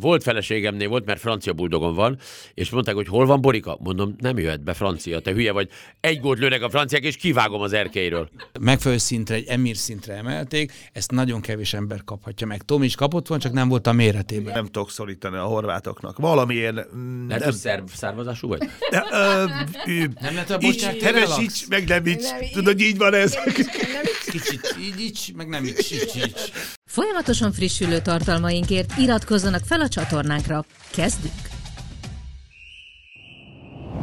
volt feleségemnél volt, mert francia buldogon van, és mondták, hogy hol van Borika? Mondom, nem jöhet be francia, te hülye vagy. Egy gólt lőnek a franciák, és kivágom az erkélyről. Megfelelő szintre, egy emír szintre emelték, ezt nagyon kevés ember kaphatja meg. Tom is kapott van, csak nem volt a méretében. Nem tudok szorítani a horvátoknak. Valamiért... mm, nem, hogy szerv származású vagy? de, ö, ő, Nem lehet, hogy így, bocsánat, hevesíts, meg nem így. Nem így. Tudod, így van ez. Kicsit így, így, meg nem így, így, így. Folyamatosan frissülő tartalmainkért iratkozzanak fel a csatornánkra. Kezdünk!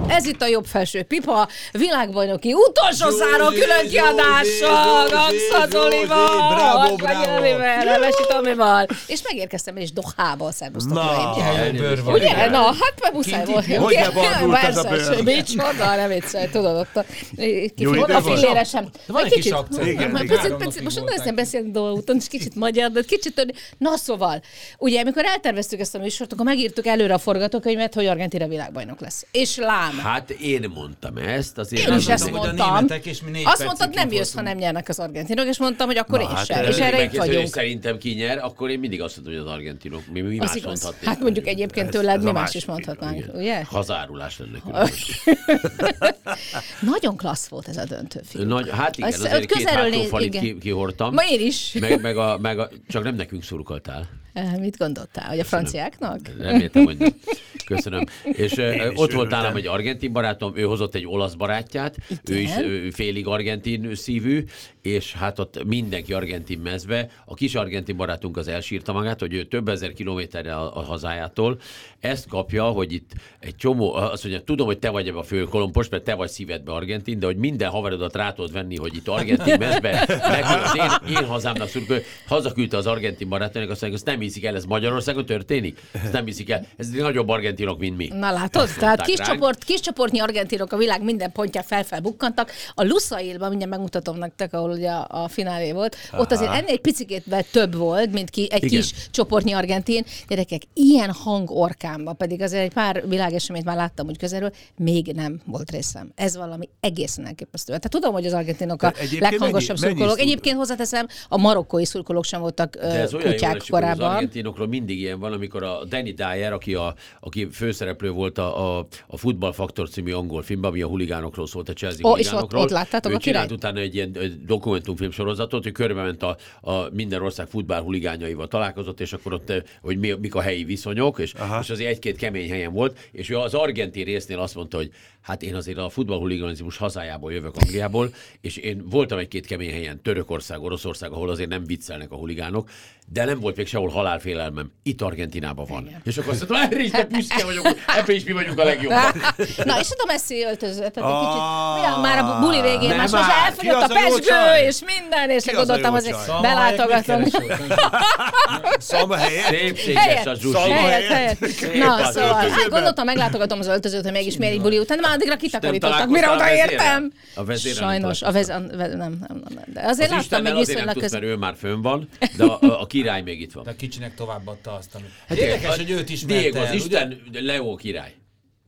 Ez itt a jobb felső pipa, világbajnoki utolsó szára külön kiadással, Gaxa Zolival, bravo, Hartmanyi bravo. Elivel, Levesi Tomival, és megérkeztem én is Dohából, szervusztok, Na. bőr van. Ugye? Na, hát meg muszáj volt. Hogy ne barnult ez a bőr? Micsoda, nem viccelj, tudod, ott a, fillére sem. van Egy kis akcent. Most nem beszélni dolgok után, és kicsit magyar, de kicsit. Na szóval, ugye, amikor elterveztük ezt a műsort, akkor megírtuk előre a forgatókönyvet, hogy Argentina világbajnok lesz. És lám. Hát én mondtam ezt, azért Én is ezt mondom, hogy a mondtam. németek, és mi négy Azt mondtad, nem jössz, ha nem nyernek az argentinok, és mondtam, hogy akkor én hát, sem. És erre itt vagyunk. Szerintem ki nyer, akkor én mindig azt mondom, hogy az argentinok. Mi, mi Az más igaz. mondhatnék? Hát mondjuk egyébként Ez- tőled ez mi más másik is mondhatnánk, Igen. ugye? Hazárulás lenne. Nagyon klassz volt ez a döntő film. Nagy, hát igen, azért két közelről néz- hátófalit igen. ki, kihordtam. Ma én is. Meg, meg, a, meg a, csak nem nekünk szurkoltál. Eh, Mit gondoltál, hogy a franciáknak? Reméltem, hogy nem. Köszönöm. És ö, is ott volt nálam egy argentin barátom, ő hozott egy olasz barátját, ő is Igen. ő félig argentin szívű, és hát ott mindenki argentin mezbe. A kis argentin barátunk az elsírta magát, hogy ő több ezer kilométerre a, a hazájától. Ezt kapja, hogy itt egy csomó, azt mondja, tudom, hogy te vagy ebbe a fő kolompos, mert te vagy szívedbe argentin, de hogy minden haverodat rá tudod venni, hogy itt argentin mezbe, meg az én, én hazámnak szurkol, hazaküldte az argentin barátának, azt mondja, azt nem hiszik el, ez Magyarországon történik? Ezt nem hiszik el. Ez nagyobb argentinok, mint mi. Na látod, Ezt tehát kis, ránk. csoport, kis csoportnyi argentinok a világ minden pontján felfel bukkantak. A Lusailban, mindjárt megmutatom nektek, ahol ugye a, a finálé volt, ott azért ennél egy picikét több volt, mint ki, egy Igen. kis csoportnyi argentin. Gyerekek, ilyen hang orkámba, pedig azért egy pár világeseményt már láttam úgy közelről, még nem volt részem. Ez valami egészen elképesztő. Tehát tudom, hogy az argentinok a leghangosabb mennyi- mennyi szurkolók. szurkoló? Egyébként hozzáteszem, a marokkói szurkolók sem voltak De ez ö, olyan kutyák esik, hogy az korábban. argentinokról mindig ilyen van, amikor a Danny Dyer, aki, a, aki főszereplő volt a, a, a Football Factor című angol filmben, ami a huligánokról szólt, a Chelsea Ó, és ott- ott láttátok ő a csinált utána egy ilyen dokumentumfilm sorozatot, hogy körbement a, a minden ország futball huligányaival találkozott, és akkor ott, ö, hogy mi, mik a helyi viszonyok, és, és azért egy-két kemény helyen volt, és ő az argentin résznél azt mondta, hogy hát én azért a futballhuliganizmus hazájából jövök Angliából, és én voltam egy-két kemény helyen, Törökország, Oroszország, ahol azért nem viccelnek a huligánok, de nem volt még sehol halálfélelmem. Itt Argentinában van. Igen. És akkor azt mondtam, erre is te büszke vagyok, ebben is mi vagyunk a legjobbak. Na, és a Messi öltözött, tehát egy Ah, kicsit, már a buli végén, más most már. elfogyott a pesgő, és minden, és gondoltam, csaj? belátogatom. Szalma helyett? Szépséges a helyett. Na, szóval, hát gondoltam, meglátogatom az öltözőt, hogy mégis miért egy buli után, de addigra kitakarítottak, mire odaértem. A vezérrel nem Sajnos, a vez, a, ve- nem, nem, nem, nem, de azért Az láttam még viszonylag közel. mert ő már fönn van, de a, a, király még itt van. De a kicsinek továbbadta azt, amit... Hát Érdekes, a- hogy őt ismerte Diego, az? Isten Leo király.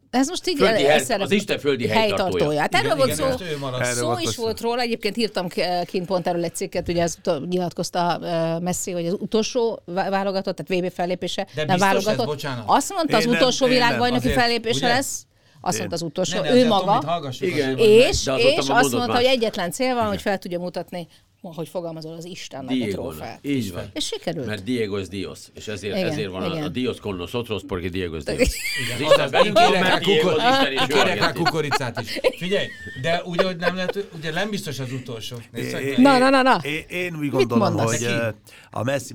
Ez most így Földi el- hely- szerep- az Isten földi helytartója. Hát erről volt szó. Erről Szó is szó. volt róla, egyébként írtam ki- kint pont erről egy cikket, ugye ez nyilatkozta Messi, hogy az utolsó vá- válogatott, tehát VB fellépése, De nem biztos ez, válogatott. bocsánat? Azt mondta, az utolsó világbajnoki fellépése lesz. Azt mondta az utolsó, Ne, ne, ő maga. Igen. azért. És, és azt mondta, más. hogy egyetlen cél van, hogy fel tudja mutatni, hogy fogalmazol az Istennek a Diego. trófeát. Így van. És sikerült. Mert Diego es Dios, és ezért, Igen, ezért van a, igen. a Dios con nosotros, porque Diego es Dios. Az Igen, velünk én van, kérek az kukor- Kérek rá kukoricát is. Figyelj, de ugye, hogy nem lehet, ugye nem biztos az utolsó. Na, na, na, na. Én, úgy gondolom, hogy a Messi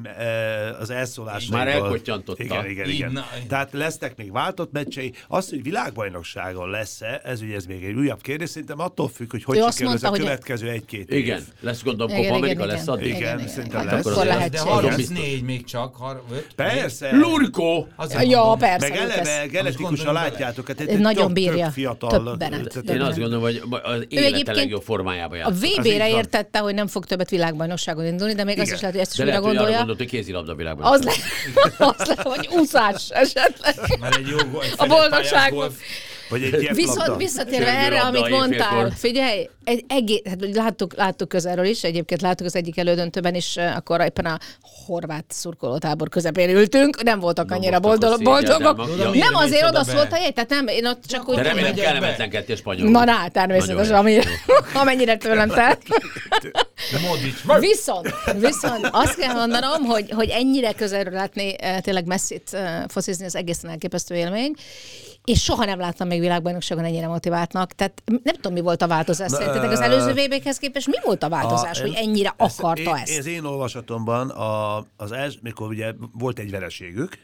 az elszólásaiból... Már elkottyantotta. Igen, igen, igen. Tehát lesznek még váltott meccsei. Az, hogy világbajnokságon lesz-e, ez ugye ez még egy újabb kérdés. Szerintem attól függ, hogy hogy sikerül ez a következő egy-két Igen, év. lesz gondolom Igen, Copa igen, igen. lesz addig. Igen, szerintem Hát lesz. akkor azért- lehet. De Nagyon 34 még csak. Har, Persze. Lurko! Ja, persze. Meg ők eleve genetikusan látjátok, hát Ő nagyon bírja. fiatal. Én azt gondolom, hogy az élete legjobb formájába A játszott. így VB-re értette, hogy nem fog többet világbajnokságon indulni, de még az Igen. is lehet, hogy ezt is De újra hogy gondolja. gondolt, hogy kézilabda világban. Az lehet, vagy úszás esetleg. Már egy jó egy A boldogságban. Vagy egy ilyen Viszont labda. visszatérve Csörgő erre, amit éjfélkor. mondtál, figyelj, egy egész, hát láttuk, láttuk közelről is, egyébként láttuk az egyik elődöntőben is, eh, akkor éppen a horvát szurkolótábor közepén ültünk, nem voltak annyira akkor boldog, boldogok. Ja. Nem azért oda szólt a jegy, tehát nem, én ott csak úgy... De remélem kellemetlenkedtél spanyolul. Na, na, természetesen, ami, amennyire tőlem telt. Viszont, viszont azt kell mondanom, hogy, hogy ennyire közelről látni eh, tényleg messzit eh, focizni, az egészen elképesztő élmény. És soha nem láttam még világbajnokságon ennyire motiváltnak. Tehát nem tudom, mi volt a változás. Szerintetek az előző VB-hez képest mi volt a változás, A- hogy ennyire akarta én, ezt? Az én olvasatomban a, az els, mikor ugye volt egy vereségük,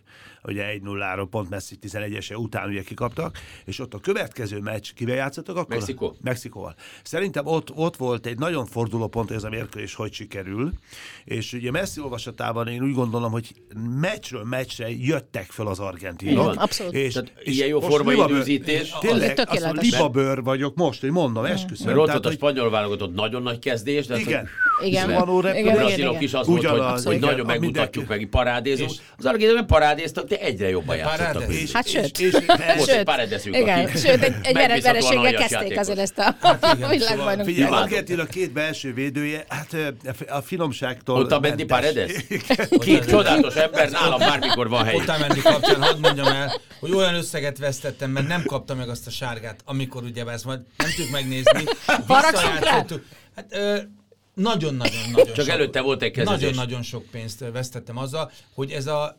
ugye 1-0-ról pont Messi 11-ese után ugye kikaptak, és ott a következő meccs kivel játszottak akkor? Mexikó. Mexikóval. Szerintem ott, ott volt egy nagyon forduló pont, hogy ez a mérkőzés hogy sikerül, és ugye Messi olvasatában én úgy gondolom, hogy meccsről meccsre jöttek fel az argentinok. Igen, abszolút. És, Tehát és ilyen jó formai időzítés. Tényleg, Az azt mondom, libabőr vagyok most, hogy mondom, esküszöm. Mert ott Tehát, volt a spanyol válogatott nagyon nagy kezdés, de hát, Igen. Zuhanó Igen, a repülő. igen, brazilok is az volt, hogy, Ugyanaz, hogy igen, nagyon a megmutatjuk, meg parádézunk. Az argentinok parádéztak, de egyre jobban játszottak. És, Hát sőt. És, és, Sőt, paradeszünk, igen, sőt, egy, egy vereséggel kezdték azért ezt a igen, világbajnokságot. Figyelj, Imádom. Argentin a két belső védője, hát a finomságtól Ott a mentes. Paredes? Két csodálatos ember, nálam bármikor van hely. Otamendi kapcsán hadd mondjam el, hogy olyan összeget vesztettem, mert nem kapta meg azt a sárgát, amikor ugye ezt majd nem tudjuk megnézni. Haragszunk rá? Visszajátszottuk. Hát ö, nagyon-nagyon-nagyon Csak előtte volt egy kezezés. Nagyon-nagyon sok pénzt vesztettem azzal, hogy ez a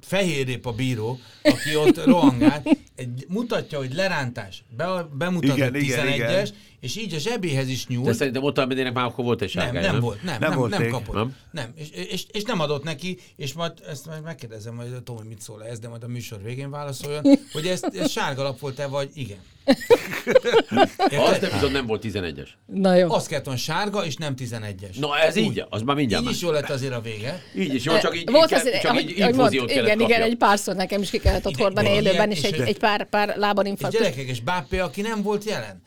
fehérrép a bíró, aki ott rohangált, egy, mutatja, hogy lerántás, be, bemutat Igen, a igen, 11-es, igen. És így a zsebéhez is nyúl. De szerintem ott a Mendynek már akkor volt egy Nem, sárgája, nem volt, nem, Nem nem, nem, volt nem kapott. Nem? Nem, és, és, és, nem adott neki, és majd ezt majd megkérdezem, hogy Tomi mit szól ez, de majd a műsor végén válaszoljon, hogy ez, ez sárga lap volt-e, vagy igen. Az Érted? nem viszont nem volt 11-es. Na jó. Azt kellett volna sárga, és nem 11-es. Na ez így, az már mindjárt Így más. is jó lett azért a vége. Így is jó, csak így, Volt így, azért, csak ahogy, így ahogy infúziót mond, igen, igen, kapja. egy párszor nekem is ki kellett ott Igen, hordani igen, élőben, és és- egy, egy pár, pár lábon És infarktus. gyerekek, és Bápé, aki nem volt jelen.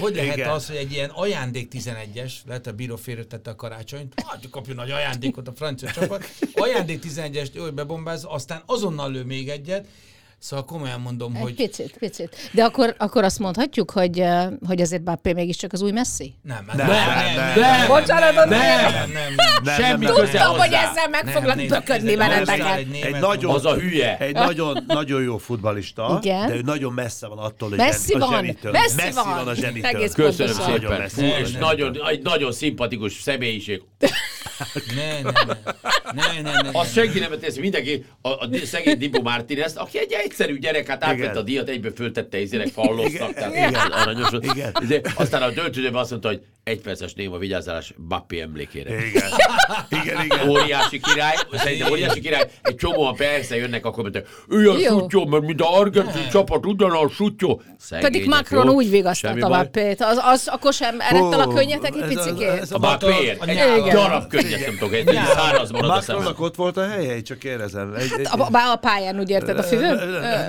Hogy lehet Igen. az, hogy egy ilyen ajándék 11-es, lehet a bíró félretette a karácsonyt, hagyjuk kapjon nagy ajándékot a francia csapat, ajándék 11-est ő bebombáz, aztán azonnal lő még egyet, Szóval komolyan mondom, Egy hogy picit, picit. De akkor, akkor azt mondhatjuk, hogy, eh, hogy azért Bappé mégiscsak az új Messi? nem, Nem, nem, nem, nem, Bocsánat, nem, nem. Semmi Tudom, hogy ezzel meg foglak böködni nézd, Egy nagyon, Az a hülye. Egy nagyon, nagyon jó futbalista, de ő nagyon messze van attól, hogy Messzi a van, zsenitől. messzi van. a zsenitől. Köszönöm szépen. és nagyon, egy nagyon szimpatikus személyiség. Ne, ne, ne, ne, ne, ne, Azt senki nem teszi, mindenki, a, a szegény Dibu Martinez, aki egy egyszerű gyerek, hát átvette Igen. a díjat, egyből föltette izének falloztak, tehát Igen. Igen. aranyos. Igen. Aztán a döntőzőben azt mondta, hogy egy perces néma vigyázálás Bappi emlékére. Igen. Igen, igen. Óriási király, szerintem óriási király, egy csomóan persze jönnek, akkor mondják, ő a sutyó, mert mint a argentin csapat ugyanaz sutyó. Szegények, Pedig Macron jó? úgy vigasztalta. Bappét. Az, az, akkor sem eredtel a könnyetek egy picikét. A Bappéért. Egy darab könnyet nem tudok, egy száraz marad a szemem. Ott volt a helye, csak kérdezem. Egy, A, pályán úgy érted a füvön?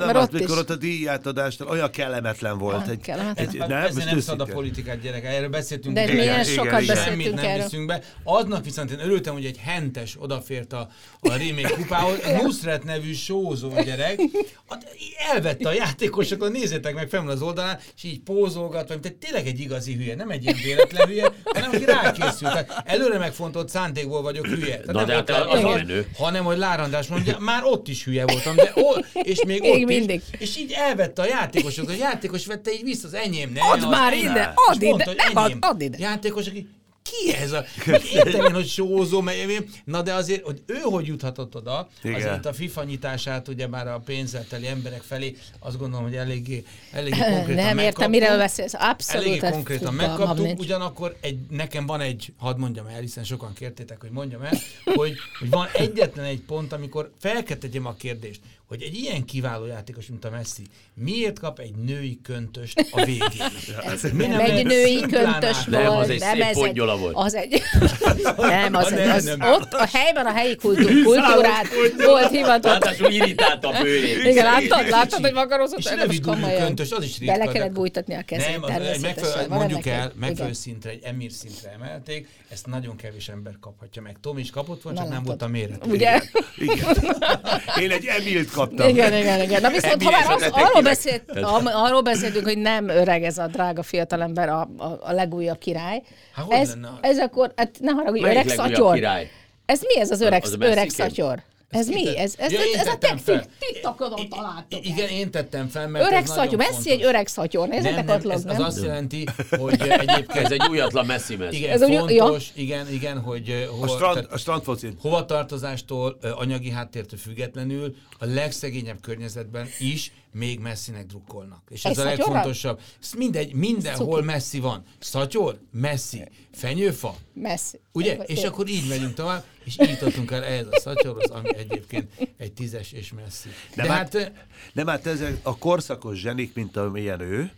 Mert ott is. amikor ott a díjátadásnál olyan kellemetlen volt. Hát nem, most nem szabad a politikát, gyerek, erről beszéltünk. De igen. milyen igen, sokat igen. Semmit beszéltünk nem erről. viszünk be. Aznak viszont én örültem, hogy egy hentes odafért a, a Rémék kupához. Nusret nevű sózó gyerek. Hát elvette a játékosokat, nézzétek meg fel az oldalán, és így pózolgat, tehát tényleg egy igazi hülye, nem egy ilyen véletlen hülye, hanem aki rákészült. Tehát előre megfontolt szándékból vagyok hülye. Tehát Na, nem de hát az az- menő. hanem hogy Lárandás mondja, már ott is hülye voltam, de ó, és még, Még ott mindig. is, és így elvette a játékosokat, a játékos vette így vissza az enyém, ne, Add az már ide, add mondta, ide, nem add, enyém. add ide. Játékos, aki ki ez a... Értem én, hogy sózó, mert én- na de azért, hogy ő hogy juthatott oda, Igen. azért a FIFA nyitását ugye már a pénzzel teli emberek felé, azt gondolom, hogy eléggé, eléggé konkrétan Nem értem, miről beszélsz. Abszolút. Eléggé konkrétan megkaptuk, ugyanakkor egy, nekem van egy, hadd mondjam el, hiszen sokan kértétek, hogy mondjam el, hogy, hogy van egyetlen egy pont, amikor fel kell tegyem a kérdést, hogy egy ilyen kiváló játékos, mint a Messi, miért kap egy női köntöst a végén? Ez Mi nem egy női köntös át- Nem, volt, az egy nem szép fiatal volt. Az egy... nem, az, Nem, az, nem. ott a helyben a helyi kultúr, kultúrát volt hivatott. Ráadásul irritálta a bőrét. Igen, láttad, láttad, hogy makarozott? És Nem, rövid ujjú-köntös, az is ritka. Bele kellett bújtatni a kezét Nem, az Van mondjuk el, megfelelő szintre, egy emír szintre emelték, ezt nagyon kevés ember kaphatja meg. Tom is kapott volna, Na, csak nem volt a méret. Ugye? Igen. Én egy Emilt kaptam. Igen, igen, igen. Na viszont, ha már az, arról, beszélt, arról beszéltünk, hogy nem öreg ez a drága fiatalember, a, a, a legújabb király. Há, ez, lenne? ez akkor, hát ne haragudj, Melyik öreg szatyor. király? Ez mi ez az öreg, Az öreg szatyor? Ez mi? Ez, ez, Ja, ez, ez a te fel. TikTokon találtok. Igen, én tettem fel, mert Öreg ez nagyon szatyor, Messi fontos. egy öreg szatyor. Nem, Nézzetek nem, ott ez, log, az nem? azt jelenti, hogy egyébként Ez egy újatlan messzi mez. igen, Ez ez fontos, igen, igen, hogy eh, A, hova, strand, tehát a strandfocin. hovatartozástól, ö, anyagi háttértől függetlenül a legszegényebb környezetben is még messzinek drukkolnak. És ez Egy a legfontosabb. Ez mindegy, mindenhol messzi van. Szatyor, messzi, fenyőfa, Messi. Ugye? És akkor így megyünk tovább, és így jutottunk el ehhez a szatyorhoz, ami egyébként egy tízes és messzi. De, Nem, hát, hát, nem, hát ezek a korszakos zsenik, mint amilyen ő,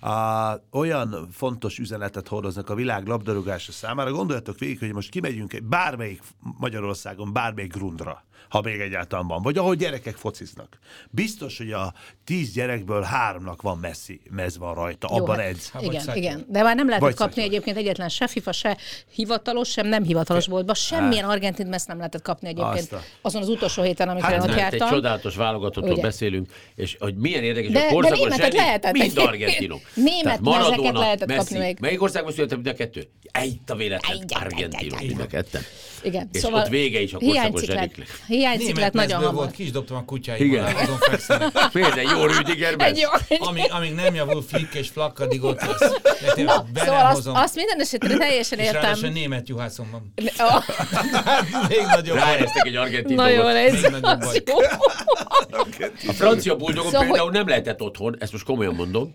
a, olyan fontos üzenetet hordoznak a világ labdarúgása számára. Gondoljatok végig, hogy most kimegyünk egy bármelyik Magyarországon, bármelyik grundra, ha még egyáltalán van, vagy ahol gyerekek fociznak. Biztos, hogy a tíz gyerekből háromnak van messzi mez van rajta, Jó, abban hát edz. Hát Igen, szatyor. igen. De már nem lehetett Vagy kapni szatyor. egyébként egyetlen se FIFA, se hivatalos, sem nem hivatalos boltba. Semmilyen argentin meszt nem lehetett kapni egyébként Azt a- azon az utolsó héten, amikor Hát ott Nem, egy jártam. csodálatos válogatottról Ugye? beszélünk, és hogy milyen érdekes, De- a de korszakos zsenik, lehetett mind argentinok. Német Maradona, lehetett kapni még. Melyik országban született mind a kettő? Egy a véletlen, Egy, egy, egy, argentinok egy, egy. mind a ketten. Igen. És ott vége is a korszakos hiányciklet, zseniknek. hiányciklet nagyon hamar. volt, ki is dobtam a kutyáimat, Igen. azon fekszenek. Miért egy jó Rüdiger Egy jó, Amíg, amíg nem javul flick és flak, addig ott lesz. Na, szóval azt, azt minden esetre teljesen és ráadásul értem. német juhászom van. Hát még nagyobb baj. Ráeresztek egy argentin Na jó, ez. A francia buldogon Szóval, szóval, például nem lehetett otthon, ezt most komolyan mondom,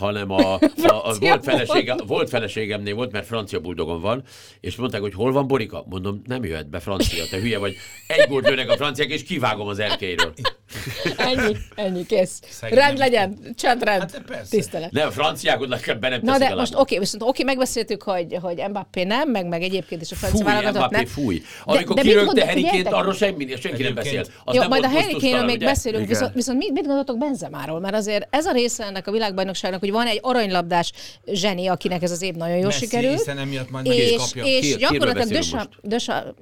hanem a, a, a volt, felesége, volt feleségemnél volt, mert francia buldogon van, és mondták, hogy hol van Borika? Mondom, nem jöhet be francia, te hülye vagy. Egy gólt lőnek a franciák, és kivágom az erkélyről. Ennyi, ennyi, kész. Szegény Rend nem legyen, csend rend. Hát de persze. Tisztelet. Nem, a franciákot be nem Na de a most oké, viszont oké, megbeszéltük, hogy, hogy Mbappé nem, meg, meg egyébként is a francia válogatott Mbappé nem. fúj. Amikor de mit kirögte figyeljetek, arról semmi, senki nem beszélt. Az Jó, nem majd a volt Harry Kane-ről gusztustalan, még ugye? beszélünk, Igen. viszont, viszont mit, mit gondoltok Benzemáról? Mert azért ez a része ennek a világbajnokságnak, hogy van egy aranylabdás zseni, akinek ez az év nagyon jól Messi, sikerült. hiszen emiatt majd És, és gyakorlatilag Dösa,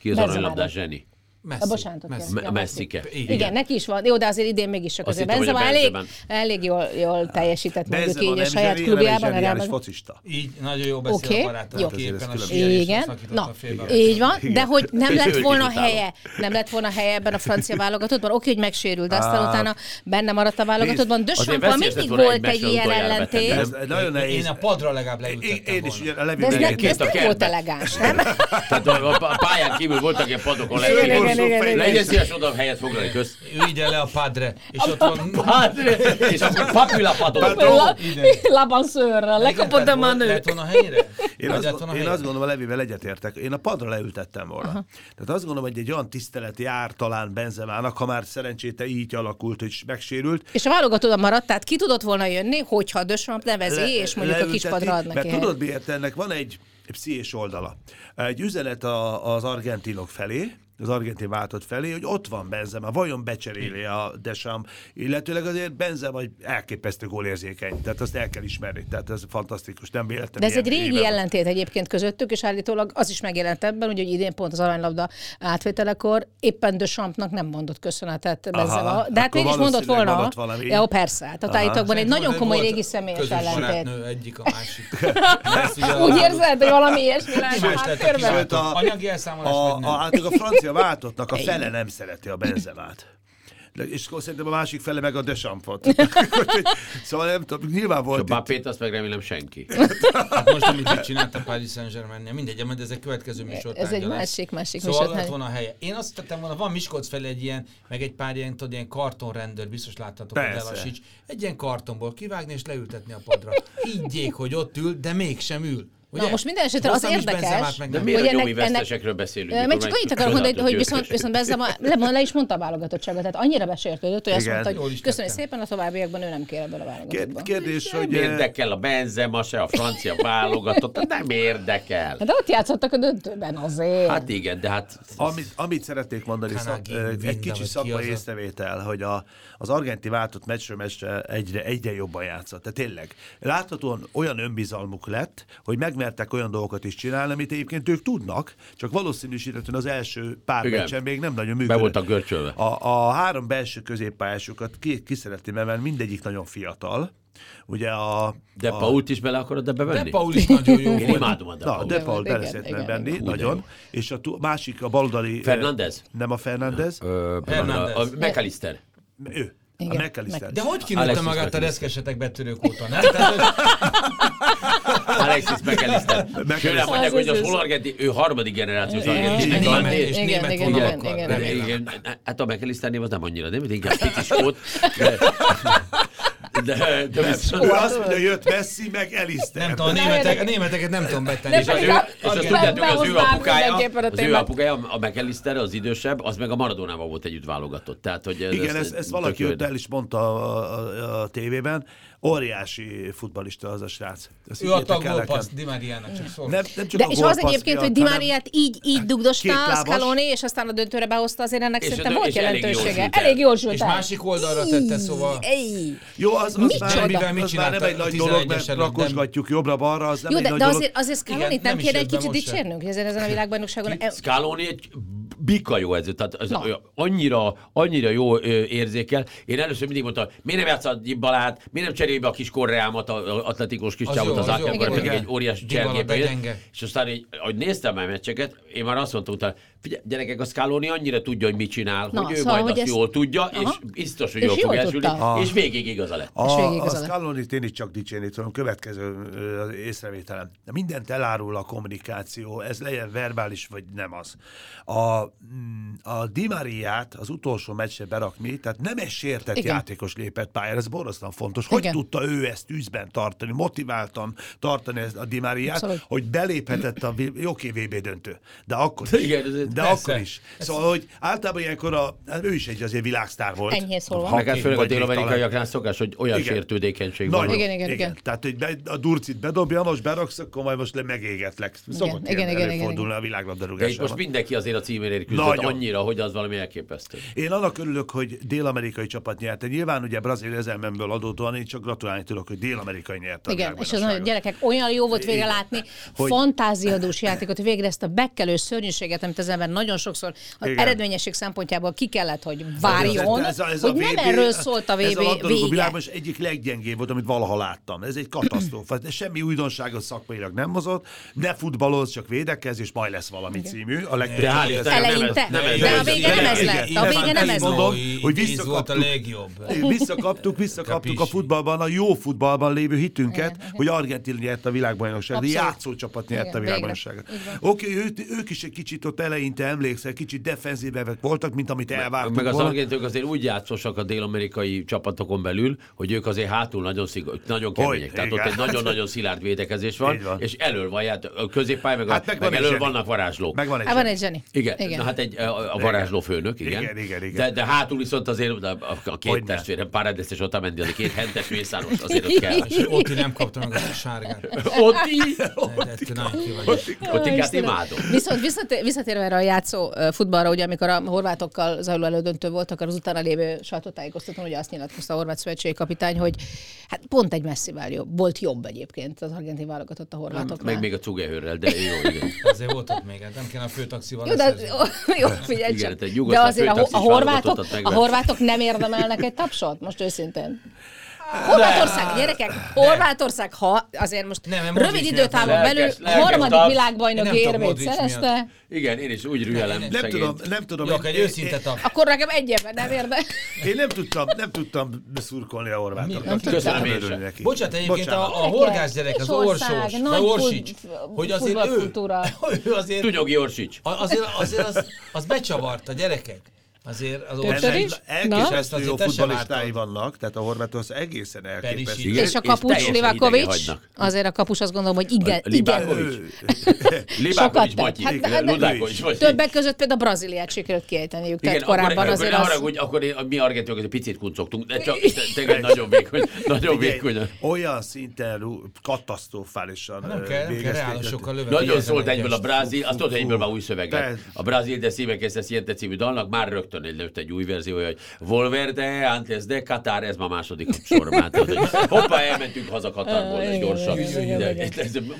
Ki az aranylabdás zseni? Messi. a bocsánatot Messi. Ja, Messzike. Igen. Igen, neki is van. Jó, de azért idén mégis csak azért Benzema elég, elég jól, jól teljesített mondjuk Benzema így a nem saját klubjában. a zseniális Realban. focista. Így, nagyon jó beszél Oké, a barátom, jó. aki éppen a Igen, na, így van, de hogy nem lett volna helye, nem lett volna helye ebben a francia válogatottban, oké, hogy megsérült, de aztán utána benne maradt a válogatottban. Veszélyes mindig volt egy ilyen ellentét. nagyon nehéz. Én a padra legalább Én, leültettem én is a De ez, nem volt elegáns, nem? Tehát a, pályán kívül voltak ilyen padokon leülni. Igen, igen, igen. Legyen szíves oda helyet foglalni, kösz. Ülj le a padre, és ott van... Hát, és akkor papula padok. La, Ide. labanszőrrel, lekapott a manő. Lehet volna helyre? Én azt, lett én azt gondolom, a Levivel egyetértek. Én a padra leültettem volna. Aha. Tehát azt gondolom, hogy egy olyan tisztelet jár talán Benzemának, ha már szerencséte így alakult, hogy megsérült. És a válogatottban maradt, tehát ki tudott volna jönni, hogyha Dösamp nevezi, le- és mondjuk a kispadra ad neki Mert tudod miért ennek van egy, egy pszichés oldala. Egy üzenet a, az argentinok felé, az argentin váltott felé, hogy ott van Benzema, vajon becseréli a Deschamps, illetőleg azért Benzema egy elképesztő gólérzékeny, tehát azt el kell ismerni, tehát ez fantasztikus, nem De véletlenül. ez egy régi éve ellentét egyébként közöttük, és állítólag az is megjelent ebben, hogy idén pont az aranylabda átvételekor éppen de Champnak nem mondott köszönetet Benzema. De hát akkor mégis mondott volna. mondott valami. Ja, persze. Hát a állítókban egy nagyon komoly régi személyes ellentét. egyik a másik. Úgy érzed, hogy valami ilyesmi lenne háttérben? Anyagi elszámolás A, a, hát a francia váltottnak a fele nem szereti a Benzemát. De, és akkor szerintem a másik fele meg a. Úgyhogy- szóval nem tudom, nyilván A volt itt. Bappét azt meg remélem senki. Hát most, amit itt csinált a Paris Saint-Germain, mindegy, mert ez egy következő műsor. Ez egy másik, másik Szóval műsor. lett volna a helye. Én azt tettem volna, van Miskolc felé egy ilyen, meg egy pár ilyen, tudod, ilyen kartonrendőr, biztos láttatok, hogy. Delasics. Egy ilyen kartonból kivágni és leültetni a padra. Higgyék, hogy ott ül, de mégsem ül. Na most minden esetre az érdekes, meg De nem. miért hogy a nyomi ennek- ennek- vesztesekről beszélünk? Meg csak meg annyit akarok mondani, hogy viszont, viszont Benzema le, le is mondta a válogatottságot, tehát annyira besértődött, hogy azt mondta, hogy köszönjük szépen, a továbbiakban ő nem kér ebből a válogatottba. Kérdés, hogy... érdekel a Benzema, se a francia válogatott, nem érdekel. De ott játszottak a döntőben azért. Hát igen, de hát Amit, amit szeretnék mondani, szak, egy kicsi szakmai észrevétel, hogy a, az argenti váltott meccsről meccsre egyre, egyre jobban játszott. Tehát tényleg, láthatóan olyan önbizalmuk lett, hogy megmertek olyan dolgokat is csinálni, amit egyébként ők tudnak, csak valószínűsítetően az első pár Igen. meccsen még nem nagyon működött. be voltak görcsölve. A, a három belső középpályásokat ki, ki szeretném emelni, mindegyik nagyon fiatal. Ugye a... De a, Pault is bele akarod ebbe De venni? Paul is nagyon jó Én imádom a De Na, Pault. De Paul bele szeretném igen, venni, igen. nagyon. És a tú- másik, a baloldali... Fernandez? Nem a Fernandez. Ö, Hernandez. A McAllister. Ő. Igen, A McAllister. De hogy kinőtte magát a reszkesetek betörők óta, nem? Alexis McAllister. Sőt, mondják, hogy az hol argenti, ő harmadik generációs argentin. Igen, és igen, német igen, vonalakkal. igen, hát a McAllister név az nem annyira, nem? Inkább picis volt. De, de, viszont, Ő azt mondja, jött Messi, meg Elister. Nem tudom, a, németek, a németeket nem tudom betenni. és az ő, és azt tudjátok, az ő apukája, az ő apukája, a McAllister, az idősebb, az meg a Maradonával volt együtt válogatott. Tehát, hogy ez, Igen, ezt, ezt valaki ott el is mondta a, a, a tévében. Óriási futbalista az a srác. Ezt Ő adta a gólpaszt. Di Mariának, csak szól. Nem, nem csak De a és az egyébként, hogy Di Mariát így, így dugdosta Kétlábas. Scaloni, és aztán a döntőre behozta, azért ennek És szerintem volt jelentősége. Elég jól sült És másik oldalra tette, szóval... Jó, az, az már, Mivel mit már nem egy nagy dolog, 11-es mert rakosgatjuk jobbra-balra, az nem Jó, egy de, nagy de dolog. azért, azért Scaloni Igen, nem kéne egy kicsit dicsérnünk, hiszen ezen a világbajnokságon... Scaloni egy bika jó edző, tehát az, Na. annyira, annyira jó érzékel. Én először mindig mondtam, miért nem játsz a Balát, miért nem cserél be a kis korreámat, a atletikus kis Az csávot az az Igen, pedig egy jött. gyenge. És aztán, így, ahogy néztem már meccseket, én már azt mondtam utána, figyelj, gyerekek, a Scaloni annyira tudja, hogy mit csinál, Na, hogy ő szóval, majd hogy azt ezt- jól tudja, Aha. és biztos, hogy És jól fog jól elsülni, tudta. és végig igaza lett. A, a igazad. Scaloni én is csak dicsérni tudom, következő észrevételem. De mindent elárul a kommunikáció, ez legyen verbális, vagy nem az. A, a Di Mariát az utolsó meccsre berakni, tehát nem egy sértett Igen. játékos lépett pályára, ez borzasztóan fontos. Hogy Igen. tudta ő ezt tűzben tartani, motiváltan tartani ezt a Di Mariát, Abszolút. hogy beléphetett a oké VB döntő. De akkor is. Igen, ez- de persze. akkor is. Szóval, hogy általában ilyenkor a, hát ő is egy azért világsztár volt. Enyhén szólva. Meg hát főleg a dél-amerikaiaknál szokás, hogy olyan Igen. sértődékenység van. Igen, igen, igen. Tehát, hogy be, a durcit bedobja, most beraksz, akkor majd most le megégetlek. Szokott igen, igen, igen, igen, a világlabdarúgásban. most mindenki azért a címérért küzdött Nagyon. annyira, hogy az valami elképesztő. Én annak örülök, hogy dél-amerikai csapat nyerte. Nyilván ugye Brazil ezelmemből adódóan én csak gratulálni tudok, hogy dél-amerikai nyerte. a Igen, és az nagyon gyerekek, olyan jó volt végre látni, Hogy- fantáziadús játékot, hogy végre ezt a bekkelő szörnyűséget, amit az ember nagyon sokszor az Igen. eredményesség szempontjából ki kellett, hogy várjon, Ez a- ez a hogy nem VB erről szólt a Ez a VB vége. világban is egyik leggyengébb volt, amit valaha láttam. Ez egy katasztrófa. De semmi újdonságot szakmailag nem hozott. Ne futballoz, csak védekez, és majd lesz valami című. A legtöbb De Istennek nem ez- nem ez- de a vége nem ez lett. A vége nem ez lett. Hogy volt a visszakaptuk. legjobb. Visszakaptuk, visszakaptuk a futballban, a jó futballban lévő hitünket, hogy Argentin nyert a világbajnokságot, játszócsapat nyert a világbajnokságot. Oké, ők, is egy kicsit ott eleinte emlékszel, kicsit defenzívevek voltak, mint amit elvártunk Meg az argentinok azért úgy játszosak a dél-amerikai csapatokon belül, hogy ők azért hátul nagyon, szigor, nagyon kemények. Tehát ott egy nagyon-nagyon szilárd védekezés van, és elől van, a középpály, meg, Hát meg meg, elől vannak varázslók. Meg van egy Hát van egy zseni. Igen, Igen. Hát egy, a, a varázsló főnök, igen. Igen, igen, igen. De, de hátul viszont azért a, a, két Hogyne. testvérem, Paredes és Otamendi, az a két hentes mészáros, azért ott kell. És Oti nem kapta meg a sárgát. Nagyon ki vagy. Otikát Istenem. imádom. Viszont visszatér, visszatérve erre a játszó futballra, ugye amikor a horvátokkal zajló elődöntő volt, akkor az utána lévő sajtótájékoztatón ugye azt nyilatkozta a horvát szövetségi kapitány, hogy hát pont egy messzivel jobb, volt jobb egyébként az argentin válogatott a horvátoknál. Meg még a cugehőrrel, de jó, igen. Azért volt ott még, hát nem kéne a főtaxival Jó, de. Jó, figyelj csak. De azért a, a, horvátok, a horvátok nem érdemelnek egy tapsot? Most őszintén. Horvátország, gyerekek, Horvátország, ha azért most Nem, nem, rövid időtávon belül harmadik nem tudom, érmét szerezte, Igen, én is úgy rühelem Nem szegényt. tudom, nem tudom. Jó, egy őszinte tap. akkor nekem egy évben nem érde. Én nem tudtam, nem tudtam szurkolni a horvátoknak. Nem. Nem Én neki. Bocsánat, egyébként a, a horgász gyerek, az Orsós, vagy Orsics, hogy azért ő, ő azért, Tunyogi Orsics. azért, azért az, az becsavart a gyerekek. Azért az ország... Elképesztő Ezt jó vártad. vannak, tehát a Horvátország egészen elképesztő. Igen. És a és kapus idegen Livakovics, azért a kapus azt gondolom, hogy igen, A igen. Libákovics. Sokat Libákovics tett. Matyi, Hát, Ludákovics Matyi. Többek között például a braziliát sikerült kiejteniük, tehát Igen, korábban akkor, azért akkor, az... akkor mi argentinok egy picit kuncogtunk, de csak tényleg nagyon vékony, nagyon vékonyan. Olyan szinten katasztrofálisan Nem kell, nem kell reálosokkal lövetni. Nagyon szólt egyből a. Brázil, azt tudod, hogy egyből már új szöveg lett. A Brázil de Szíve Kezdte Siente című dalnak már rögtön egy lőtt egy új verziója, hogy Volverde, antes de Qatar, ez ma második sor. Már, tehát, hogy hoppá, elmentünk haza Katarból, ez gyorsan.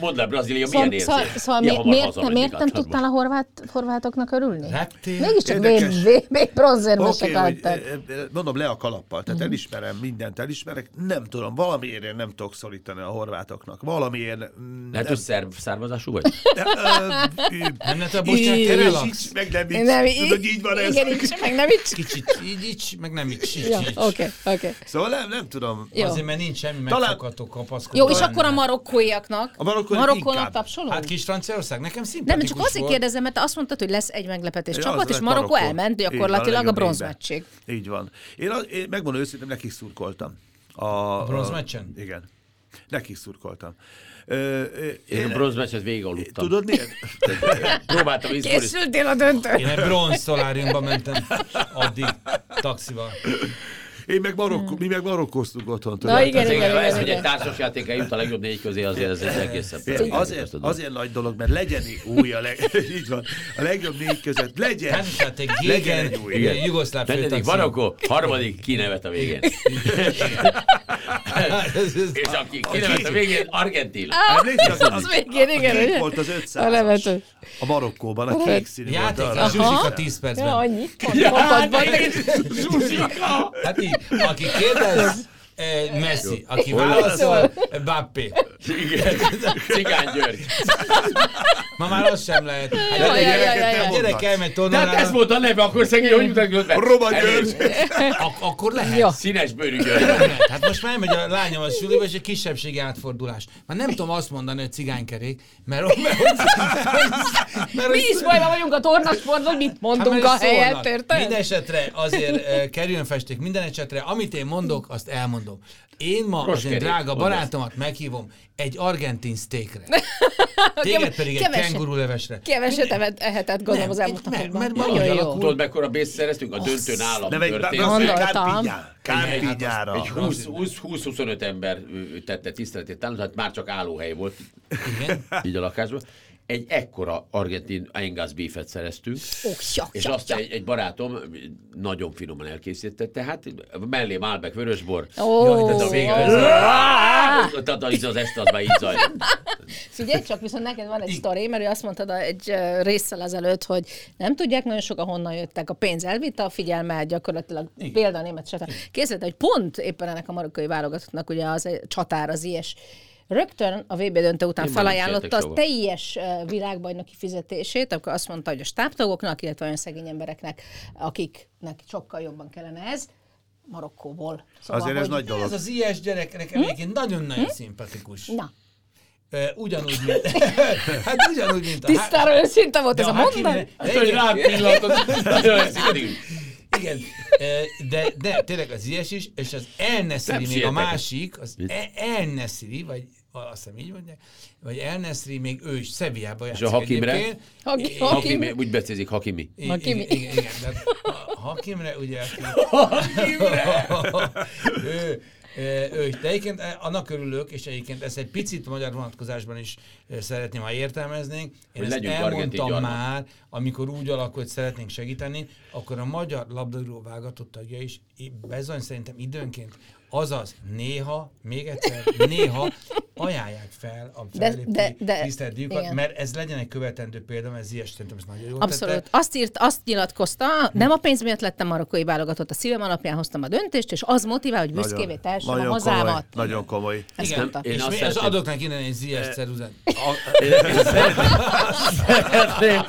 mondd le, Brazília milyen Szóval, érzi? szóval, szóval Milyen hamar miért, nem tudtál a horvát, horvátoknak örülni? Reptél. Mégiscsak Érdekes. még bronzérmesek lettek. eh, eh, mondom le a kalappal, Mhm. tehát elismerem mindent, elismerek, nem tudom, valamiért én nem tudok szorítani a horvátoknak, valamiért mm, Lehet, hogy szerv, származású vagy? ü- Nem lehet a így, te relax. meg nem így, Nem, tudod, így van ez. Meg nem így. Kicsit így, így, meg nem így, így, Ja, így. oké, oké. Szóval nem, nem tudom. Jó. Azért, mert nincs semmi Talán- megfogható kapaszkodó. Jó, és benne. akkor a marokkóiaknak? A marokkóiak marokkónak inkább. tapsolunk? Hát kis Franciaország, nekem nem, szimpatikus csak azért volt. kérdezem, mert azt mondtad, hogy lesz egy meglepetés Ja, csapat, és Marokkó Marokkó. elment gyakorlatilag a négybe. Így van. Én, az, én megmondom őszintén, nekik szurkoltam. A, a bronzmeccsen? Igen. Nekik szurkoltam. Én a bronzmeccset végig aludtam. Tudod miért? Próbáltam izgulni. Készültél a döntő? Én egy bronz szoláriumba mentem addig taxival. Én meg Marokkó, mi meg marokkóztunk otthon. Na igen, Ez, igen, ez, igen, hogy egy igen. társasjáték eljut a legjobb négy közé, azért ez egy egészen Azért, azért nagy dolog, mert legyen új a, leg, így van, a legjobb négy között. Legyen, Táncsáték legyen egy új. igen, jugoszláv Negyedik. Marokkó, harmadik kinevet a végén. És aki kinevet a végén, Argentin. Emlékszel, az, végén, igen, volt az A 500 nevető. A Marokkóban, a kék színű. Játék, Zsuzsika 10 percben. Ja, annyi. Pont, Zsuzsika! Hát így, aki kérdez, eh, Messi, aki válaszol, Bappé. Igen, Cigány György. Ma már az sem lehet. Hát Ja, a ja, ja, gyerek- ja, ja. a gyerek elmegy hát ez tornára, volt a neve, akkor szegény, hogy mutatkozott be? Roma. György. ak- akkor lehet. Jó. Színes bőrű György. Hát most már elmegy a lányom a suliba, és egy kisebbségi átfordulás. Már nem tudom azt mondani, hogy cigánykerék, mert, mert, mert, Mi is bajban vagyunk a tornasportban, hogy mit mondunk mert a helyet, érted? Minden esetre azért uh, kerüljön festék, minden esetre, amit én mondok, azt elmondom. Én ma az én Roskerék, drága barátomat meghívom egy argentin steakre. Téged pedig egy Keveset- kengurulevesre. Keveset ehetett, gondolom az elmúlt mert- napokban. mert úgy jó. alakul- Tudod, mekkora bészt szereztünk? A döntőn állam. Gondoltam. Kárpínyára. Egy 20-25 ember tette tiszteletét, tehát már csak állóhely volt Igen. így a lakásban. Egy ekkora argentin Angus beefet szereztünk, Ó, ja, és ja, azt ja. egy, egy barátom nagyon finoman elkészítette, hát mellé Málbek vörösbor, Ó, tehát a vége, tehát az, az ezt az már így zajlott. Figyelj csak, viszont neked van egy sztori, mert ő azt mondtad egy résszel ezelőtt, hogy nem tudják nagyon sokan honnan jöttek. A pénz elvitte a figyelmet, gyakorlatilag példa a német csatár. Készült, hogy pont éppen ennek a marokkai válogatottnak ugye az egy csatár, az ilyes Rögtön a VB döntő után Én felajánlotta a teljes világbajnoki fizetését, akkor azt mondta, hogy a stábtagoknak, illetve olyan szegény embereknek, akiknek sokkal jobban kellene ez, Marokkóból. Szóval, Azért ez nagy dolog. Ez az ilyes gyerek nekem egyébként nagyon-nagyon szimpatikus. Na, Ugyanúgy, mint... hát ugyanúgy, mint a... tisztára őszinte volt ez a mondat. Hát, hogy igen, rám pillantott, nagyon. Igen, de, de tényleg az ilyes is, és az El Nesri Nem még a másik, az E- El Nesri, vagy azt hiszem így mondják, vagy El Nesri még ő is Szeviába játszik a Hakimre? Haki- Hakimi, úgy becézik Hakimi. I- Hakimi. Igen, igen, igen, de a Hakimre ugye, aki, ő, ő, ő, is. de egyébként annak örülök, és egyébként ezt egy picit magyar vonatkozásban is eh, szeretném, ha értelmeznénk. Én Hogy ezt elmondtam gyarmat. már, amikor úgy alakul, hogy szeretnénk segíteni, akkor a magyar labdarúgó válogatott tagja is bizony szerintem időnként Azaz, néha, még egyszer, néha ajánlják fel a tisztelt díjukat, igen. mert ez legyen egy követendő példa, mert ez ilyes, szerintem ez nagyon jó Abszolút. Azt írt, azt nyilatkozta, nem a pénz miatt lettem marokkói válogatott, a szívem alapján hoztam a döntést, és az motivál, hogy büszkévé tehessem a hazámat. komoly, nagyon komoly. Ezt Igen, mondta. Én és azt szeretném- adok neki innen egy ZS ceruzát. Szeretném,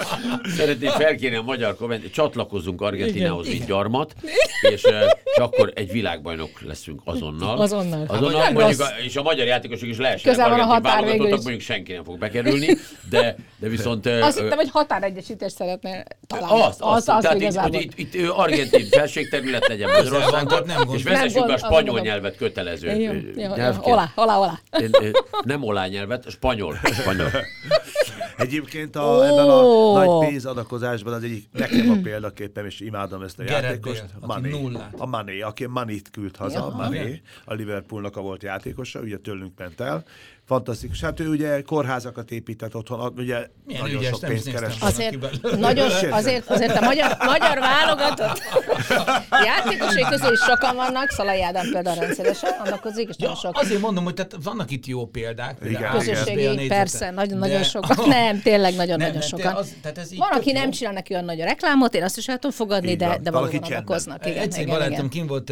szeretném felkérni a magyar komment, csatlakozzunk Argentinához, mint gyarmat, és, eh, és akkor egy világbajnok leszünk azonnal. Azonnal. azonnal Hát, mondjuk és a magyar játékosok is lehetnek lehessen közel van a határ végül is. mondjuk senki nem fog bekerülni, de, de viszont... Azt hittem, hogy határegyesítést szeretnél találni. azt, azt, azt tehát így, igazából. hogy itt, itt argentin felségterület legyen Magyarországon, és vezessük be a spanyol nyelvet kötelező Jó, ö, jó, jó. nyelvként. Olá, olá, olá. Nem olá nyelvet, spanyol. spanyol. Egyébként a, Ó. ebben a nagy pénzadakozásban az egyik nekem a példaképpen, és imádom ezt a Gareth játékost. Bale, aki nullát. A Mané, aki Manit küld haza, Ja. Mané, a Liverpoolnak a volt játékosa, ugye tőlünk ment el. Fantasztikus. Hát ő ugye kórházakat épített otthon, ugye Milyen nagyon ügyes, sok pénzt néztem keres. volna Azért, nagyon, azért, azért a magyar, magyar válogatott játékosai közül is sokan vannak, Szalai Ádám például rendszeresen annakozik, és Ja, sok azért mondom, hogy tehát vannak itt jó példák. Igen, igen. Közösségi, négyzete. persze, nagyon-nagyon sokan. Nem, tényleg nagyon-nagyon sokan. az- tehát ez így Van, aki jó. nem csinál neki olyan nagy a reklámot, én azt is el tudom fogadni, Így de, van. de valóban. Igen, Egyszer igen, barátom igen. kim volt,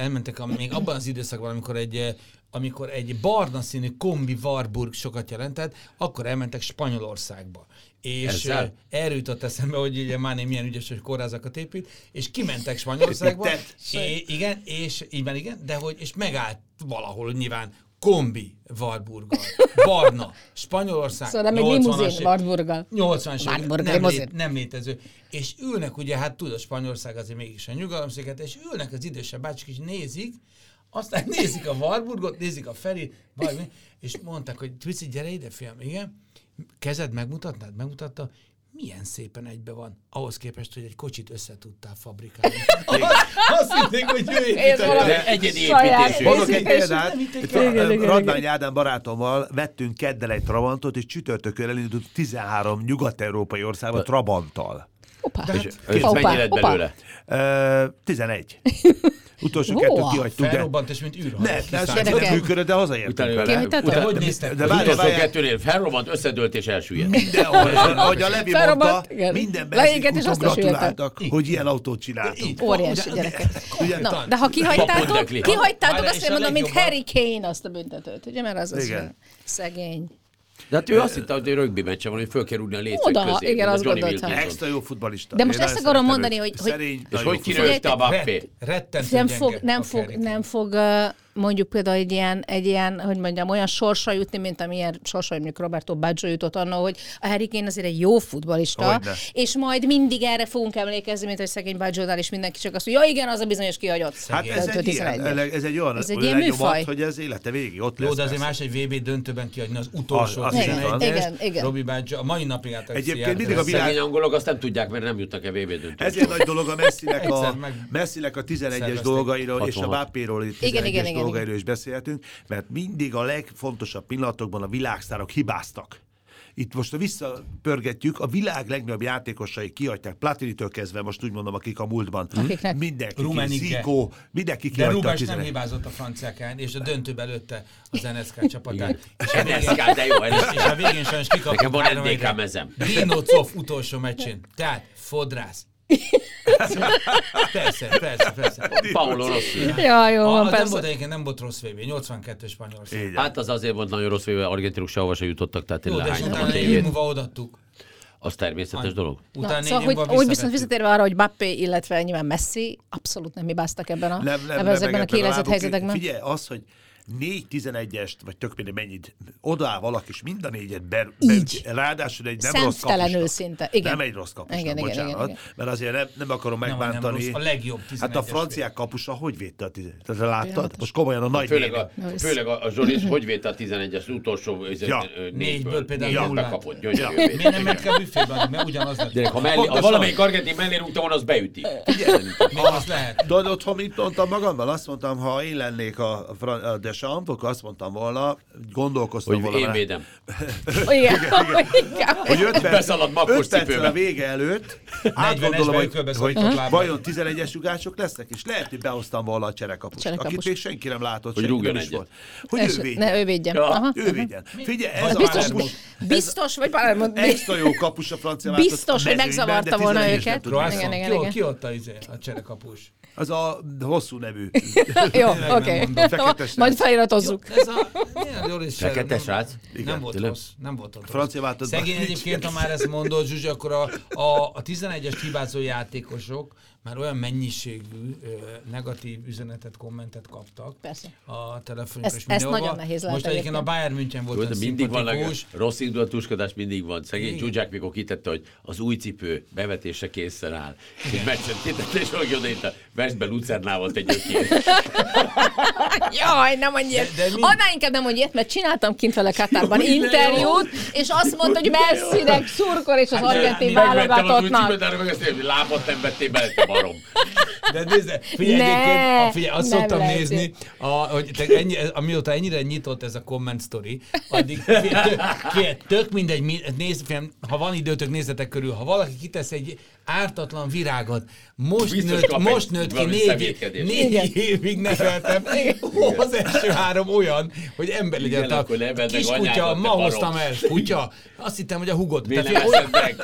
elmentek a, még abban az időszakban, amikor egy amikor egy barna színű kombi Warburg sokat jelentett, akkor elmentek Spanyolországba. És Ezzel? erről jutott eszembe, hogy ugye Máné milyen ügyes, hogy kórházakat épít, és kimentek Spanyolországba, és, igen, és igen, igen, de hogy, és megállt valahol nyilván kombi Warburggal, barna, Spanyolország, Szóval nem egy 80-as limuzin Wartburggal. 80 Wartburg nem, nem létező. És ülnek, ugye, hát tudod, Spanyolország azért mégis a nyugalomsziget, és ülnek az idősebb bácsik, és nézik, aztán nézik a Warburgot, nézik a Feri, valami, és mondták, hogy Twici, gyere ide, fiam, igen, kezed megmutatnád? Megmutatta, milyen szépen egybe van, ahhoz képest, hogy egy kocsit össze tudtál fabrikálni. Azt hitték, hogy ő építette. egyedi építésű. Mondok egy példát. Radnány Ádám barátommal vettünk keddel egy Trabantot, és csütörtökön elindult 13 nyugat-európai országba Trabanttal. Hoppá. És Hoppá, mennyi lett belőle? Ö, 11. Utolsó Hú, kettőt kihagytuk. Felrobbant, és mint űrhajó. Ne, ne, ez nem működött, de hazaértünk vele. Utána- hogy néztek? De Az várj, utolsó kettőnél felrobbant, összedőlt és elsüllyedt. mindenhol, ahogy a Levi mondta, minden benzinkúton gratuláltak, hogy ilyen autót csináltunk. Itt. Óriási gyerekek. De ha kihagytátok, kihagytátok azt, mondom, mint Harry Kane azt a büntetőt, ugye, mert az az szegény. De hát ő azt hitte, hogy rögbi meccse van, hogy föl kell rúgni a létszög Oda, közé. igen, azt Johnny gondoltam. Extra jó futbalista. De most ezt akarom mondani, hogy- hogy- És hogy jó kirőgte a. Bappé? Rettentő nem fog, nem fog, nem fog mondjuk például egy ilyen, egy ilyen, hogy mondjam, olyan sorsra jutni, mint amilyen sorsra mondjuk Roberto Baggio jutott annak, hogy a Harry Kane azért egy jó futbalista, Hogyne. és majd mindig erre fogunk emlékezni, mint hogy szegény Baggio-nál, és mindenki csak azt mondja, ja igen, az a bizonyos kihagyott. Hát ez egy, ilyen, 11-es. ez egy olyan Ez egy olyan műfaj. hogy ez élete végig ott lesz. Jó, de azért más egy VB döntőben kiadni az utolsó Az- az. 11-est. Igen, igen. Robi Bácsa, a mai napig át Egyébként mindig a világ- Szegény angolok azt nem tudják, mert nem jutnak-e VB döntőbe. Ezért nagy dolog a Messinek a, Messinek a 11-es szervezték. dolgairól és a 66. Bappéról itt Igen, 11-es igen, igen, dolgairól is beszélhetünk, mert mindig a legfontosabb pillanatokban a világsztárok hibáztak. Itt most visszapörgetjük, a világ legnagyobb játékosai kihagyták, Platinitől kezdve, most úgy mondom, akik a múltban. Akiknek? Mindenki. Zico, mindenki De kihagyta a Rubás nem 11 hibázott a franciákán, és a döntőbe előtte az NSK csapatát. És a végén, NSK, de jó, és, és a végén sajnos kikaptuk. Nekem van NDK mezem. Dino Coff utolsó meccsén. Tehát fodrász. Persze, persze, persze. Paolo Rossi. Ja, jó, A, van az nem persze. volt egyébként, nem volt rossz VB, 82 Spanyolország. Van. Hát az azért volt nagyon rossz, hogy argentinok sehova se jutottak, tehát én Jó, lehánytam a tévét. múlva odaadtuk. Az természetes dolog. Utána Na, szóval, hogy, múlva hogy viszont visszatérve arra, hogy Bappé, illetve nyilván Messi abszolút nem hibáztak ebben a, nem, nem, ebben nem, ezekben a kiélezett helyzetekben. Figyelj, az, hogy 4-11-est, vagy tök mindegy mennyit, odáll valaki, és mind a négyet be, Így. be, ráadásul egy nem rossz kapusnak. szinte. Igen. Nem egy rossz kapusnak, Igen, igen, bocsánat, igen, igen. mert azért nem, nem akarom Nem, nem megbántani. rossz, a legjobb Hát a 11-es franciák kapusa hogy védte a tizet? Tehát láttad? Most komolyan a nagy Főleg a, főleg a, a Zsolis, hogy védte a 11-es utolsó Ja. ja. Négyből például nullát. bekapott, gyönyörű Ja. Miért nem ki a büfébe, mert ugyanaz lett. Gyerek, ha, mellé, ha valamelyik argentin mellé rúgta volna, az beüti. Még az lehet. Tudod, otthon mit mondtam magamban? Azt mondtam, ha én lennék a, Fran- a Deschamps, akkor azt mondtam volna, gondolkoztam Hogy volna. én védem. Igen, igen. Hogy 5 perc, öt cipőbe. a vége előtt 40-esbe átgondolom, hogy, hogy vajon 11-es rugások lesznek, és lehet, hogy behoztam volna a cserekapust, Cserekapust. akit még senki nem látott, Hogy rúgjon egyet. volt. Hogy És- ő védjen. Ne, ő védjen. Ja. Aha. Ő védjen. Figyelj, ez a Biztos, kapus, biztos, vagy Palermo, extra jó kapus a francia Biztos, a hogy megzavarta volna 11-es nem őket. Igen, igen, Ki, igen. ki adta izé, a cserekapus? Az a hosszú nevű. Jó, oké. Majd feliratozzuk. Ez a... Loris Fekete nem- srác? Nem volt tényleg? rossz. Nem volt rossz. Francia változatban Szegény egyébként, ha már ezt mondod, Zsuzsi, akkor a, a, a 11-es hibázó játékosok már olyan mennyiségű ö, negatív üzenetet, kommentet kaptak Persze. a telefonjuk Ez- és ez mindenhova. nagyon nehéz lehet Most egyébként a. Bayern München volt Jó, de mindig szimpatikus. rossz indulatúskodás, mindig van. Szegény Igen. Zsuzsák, mikor kitette, hogy az új cipő bevetésre készen áll. És meccsen kitette, és ahogy odaírta, vesd be Lucernával egy ökét. Jaj, nem mondj ilyet. Annál inkább nem mondj ilyet, mert csináltam kint vele Katárban Jó, interjút, és azt mondta, hogy Messinek szurkol, és az argentin Megvettem az új válogatottnak. cipőt, arra meg azt mondja, hogy lábat nem vettél bele, te barom. De nézd, figyelj, Ne, figyelj, azt nem szoktam lehet. nézni, a, hogy te ennyi, amióta ennyire nyitott ez a comment story, addig figyelj, tök, figyelj, tök mindegy, mi- nézd, figyelj, ha van időtök, néztek körül, ha valaki kitesz egy ártatlan virágot, most Biztos nőtt, most nőtt ki négy, négy évig neveltem, az első három olyan, hogy ember legyen. Igen, a akkor ma hoztam el, kutya, azt hittem, hogy a hugod. Miért Tehát nem olyan- meg?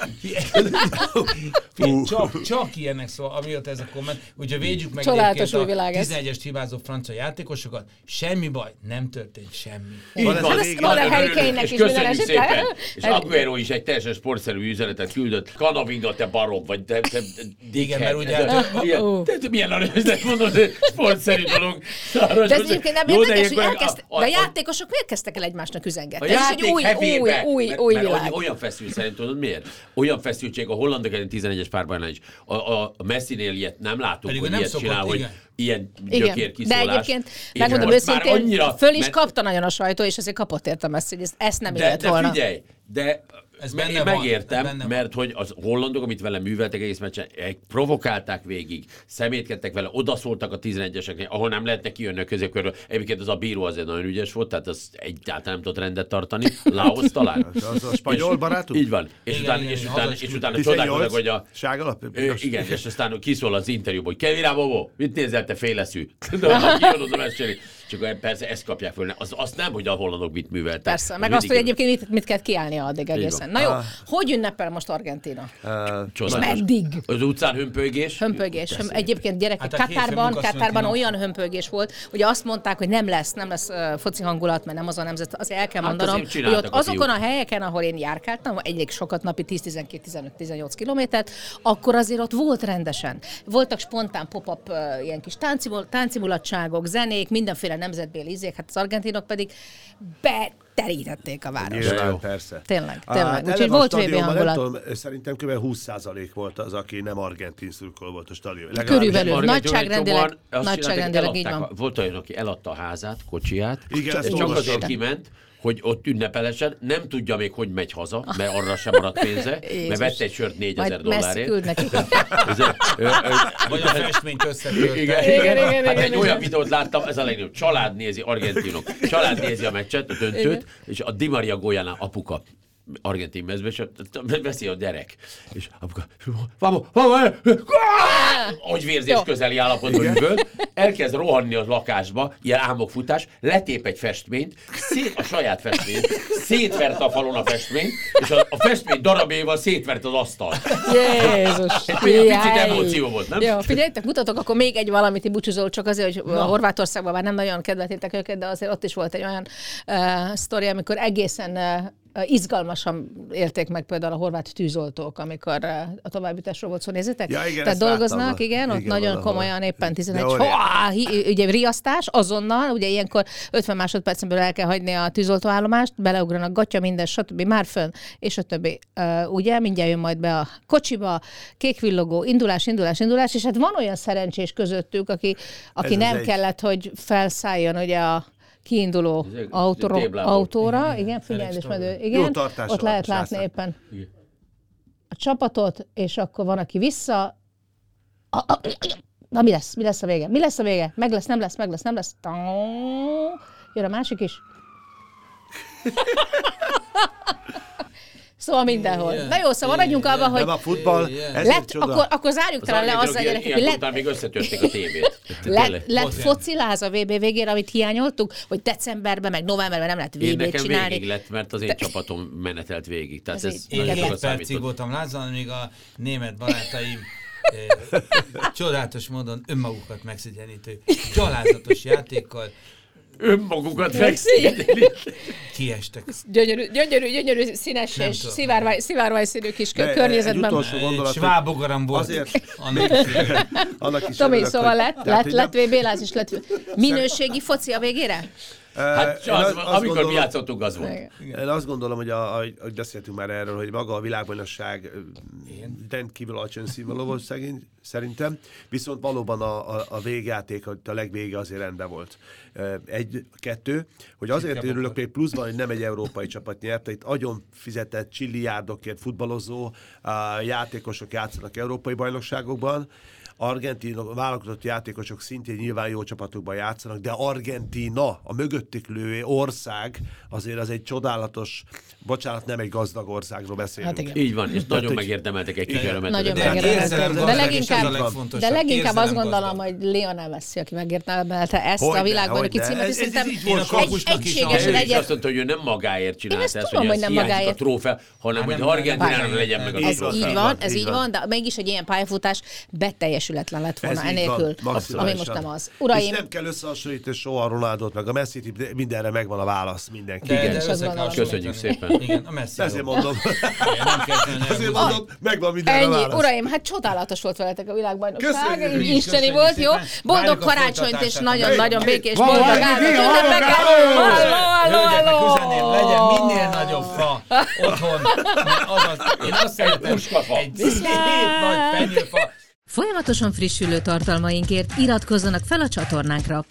Csak, csak ilyenek szól, amióta ez a komment. Úgyhogy védjük meg Csodálatos a ez. 11-es hibázó francia játékosokat. Semmi baj, nem történt semmi. Van van, van a Harry is minden. És Aguero is egy teljesen sportszerű üzenetet küldött. Kanavinga, te barom, vagy te, te Igen, mert ugye- Milyen, te, te, milyen üzlet mondod, hogy sportszerű dolog. Arra De ez egyébként nem de érdekes, hogy elkezd... a- a- De a játékosok miért kezdtek el egymásnak üzengetni? A játék új, új, új, mert, új mert világ. Olyan feszült szerint tudod miért? Olyan feszültség a hollandok ellen 11-es párbajnál is. A, a, a Messi-nél ilyet nem látunk, hogy nem ilyet szokott, csinál, hogy ilyen gyökér de egyébként megmondom őszintén, annyira, föl is mert- kapta nagyon a sajtó, és azért kapott érte Messi, hogy ezt, ezt nem de, élt de volna. figyelj, de Ez benne én van, megértem, ez benne van. mert hogy az hollandok, amit vele műveltek egész meccsen, provokálták végig, szemétkedtek vele, odaszóltak a 11-eseknek, ahol nem lehetne kijönni a középkörről. Egyébként az a bíró azért nagyon ügyes volt, tehát az egyáltalán nem tudott rendet tartani. Laos talán. Az a spanyol barátunk? Így van. És Igen, utána, igen, és utána, és utána 18, csodálkoznak, hogy a Sárgalap? Ö, igen, és aztán kiszól az interjúból, hogy Kevin Bobo, mit nézel te féleszű? De mesélni. Csak persze ezt kapják föl. Az, azt nem, hogy a hollandok mit műveltek. Persze, Az meg azt, hogy egyébként mit, mit kell kiállni addig egészen. Na jó, Ah. hogy ünnepel most Argentina? Csodálatos. Meddig? Az utcán hömpölygés. Hömpölgés. Höm, egyébként gyerekek, Hát hát Katárban, Katárban olyan hömpölygés volt, ugye azt mondták, hogy nem lesz, nem lesz uh, foci hangulat, mert nem az a nemzet, azért el kell Hát mondanom, azért hogy ott a azokon a helyeken, ahol én járkáltam, egyik sokat napi 10-12-15-18 kilométert, akkor azért ott volt rendesen. Voltak spontán pop-up uh, ilyen kis táncimul, táncimulatságok, zenék, mindenféle nemzetbéli ízék, hát az argentinok pedig beterítették a várost. Nyilván, persze. Tényleg, tényleg. Úgyhogy volt VB hangulat. Tudom, szerintem kb. 20% volt az, aki nem argentin szurkol volt a stadion. Körülbelül. Nagyságrendileg- nagyságrendileg így van. Volt olyan, aki eladta a házát, kocsiját, Igen, csak azért kiment, hogy ott ünnepelesen, nem tudja még, hogy megy haza, mert arra sem maradt pénze, mert vette egy sört 4000 Majd Messi dollárért. küld neki. Ez egy- ö- ö- Vagy a festményt összetörte. Igen, Igen, igen, hát igen, egy igen. olyan videót láttam, ez a legnagyobb. Család nézi, argentinok. Család nézi a meccset, a döntőt, és a Di Maria Golyánál apuka argentin mezbe, és veszi a gyerek. És apuka, vamos, vamos, agyvérzés Jó. közeli állapotban üvöl, elkezd rohanni az lakásba, ilyen álmokfutás, letép egy festményt, szét, a saját festményt, szétverte a falon a festményt, és a, a festmény darabjaival szétvert az asztalt. Jézus! Olyan picit emóció volt, nem? Jó, figyeljetek, mutatok akkor még egy valamit, búcsúzol, csak azért, hogy a Horvátországban már nem nagyon kedveltétek őket, de azért ott is volt egy olyan uh, sztori, amikor egészen uh, izgalmasan élték meg például a horvát tűzoltók, amikor a továbbításról volt szó, nézzétek? Ja, igen, Tehát dolgoznak, láttam. igen, ott Igen, nagyon valahol. komolyan éppen 11 De óriási. Hoá, hi- ugye riasztás azonnal, ugye ilyenkor 50 másodpercen belül el kell hagyni a tűzoltóállomást, beleugranak gatya, minden, stb. már fönn, és a többi. Uh, ugye, mindjárt jön majd be a kocsiba, kékvillogó, indulás, indulás, indulás, és hát van olyan szerencsés közöttük, aki, aki Ez nem egy. kellett, hogy felszálljon ugye a kiinduló Ez autóra, igen, figyelj, és medő, igen, ott lehet látni éppen a csapatot, és akkor van, aki vissza. Na mi lesz? Mi lesz a vége? Mi lesz a vége? Meg lesz, nem lesz, meg lesz, nem lesz. Jön a másik is. Szóval mindenhol. Igen. Na jó, szóval maradjunk abban, hogy Nem a futball, Igen. ez lett, csoda. akkor, akkor zárjuk Az talán le azzal, ilyen- gyerekek, hogy lett, még összetörték a tévét. lett, lett fociláz a VB végére, amit hiányoltuk, hogy decemberben, meg novemberben nem lehet VB-t csinálni. végig lett, mert az én csapatom menetelt végig. Tehát Ez ez, Én egy percig voltam lázan, míg a német barátaim eh, csodálatos módon önmagukat megszigyenítő, gyalázatos játékkal Önmagukat megszégyelik. kiestek. Gyönyörű, gyönyörű, gyönyörű, színes Nem és tudom. szivárvány, szivárvány színű kis De, környezetben. egy utolsó gondolat, Svábogaram volt. Azért- Annak is. annak is Tomi, örülök, szóval hogy- lett, tehát, lett, hogy lett nem- VB, Lász is lett. Minőségi foci a végére? Hát az, azt amikor mi gondolom- játszottunk, az volt. Én azt gondolom, hogy, a, a, hogy beszéltünk már erről, hogy maga a világbajnokság rendkívül alacsony színvonalú volt szegény, szerintem, viszont valóban a, a, a végjáték, a a legvége azért rendben volt. Egy, kettő, hogy azért örülök még pluszban, hogy nem egy európai csapat nyerte, itt agyon fizetett csilliárdokért futballozó játékosok játszanak európai bajnokságokban, Argentin válogatott játékosok szintén nyilván jó csapatokban játszanak, de Argentina, a mögöttük lőő ország, azért az egy csodálatos, bocsánat, nem egy gazdag országról beszélünk. Hát igen. Így van, és nagyon hogy- megérdemeltek egy kikörömet. Nagyon De megérdemelte. érzelem De és leginkább, de leginkább azt gondolom, hogy Lionel Messi, aki megérdemelte ezt Hogyne, a világbajnoki hogyne. címet, és Ez- ez szerintem egy, is egyet, azt mondta, hogy ő nem magáért csinálta ezt hogy, nem magáért. a trófea, hanem Hát hogy Argentinának legyen meg a ez trófea. így van, ez így van. de mégis egy ilyen pályafutás beteljesületlen lett volna Ez így van, enélkül, ami most nem az. És Uraim, nem kell összehasonlítani soha a Ronaldot, meg a Messi-t, de mindenre megvan a válasz mindenki. De, Igen. de össze. Köszönjük szépen. Igen, a Messi. Ezért mondom, ezért mondom, megvan mindenre a Ennyi, válasz. uraim, hát csodálatos volt veletek a világbajnokság. Isteni köszönjük volt, jó? Boldog karácsonyt és nagyon-nagyon békés, boldog még? ünnepeket. Halló! Halló, halló, legyen minél nagyobb fa otthon, mert azaz, én azt szeretem, egy szép nagy fenyőfa, Folyamatosan frissülő tartalmainkért iratkozzanak fel a csatornánkra.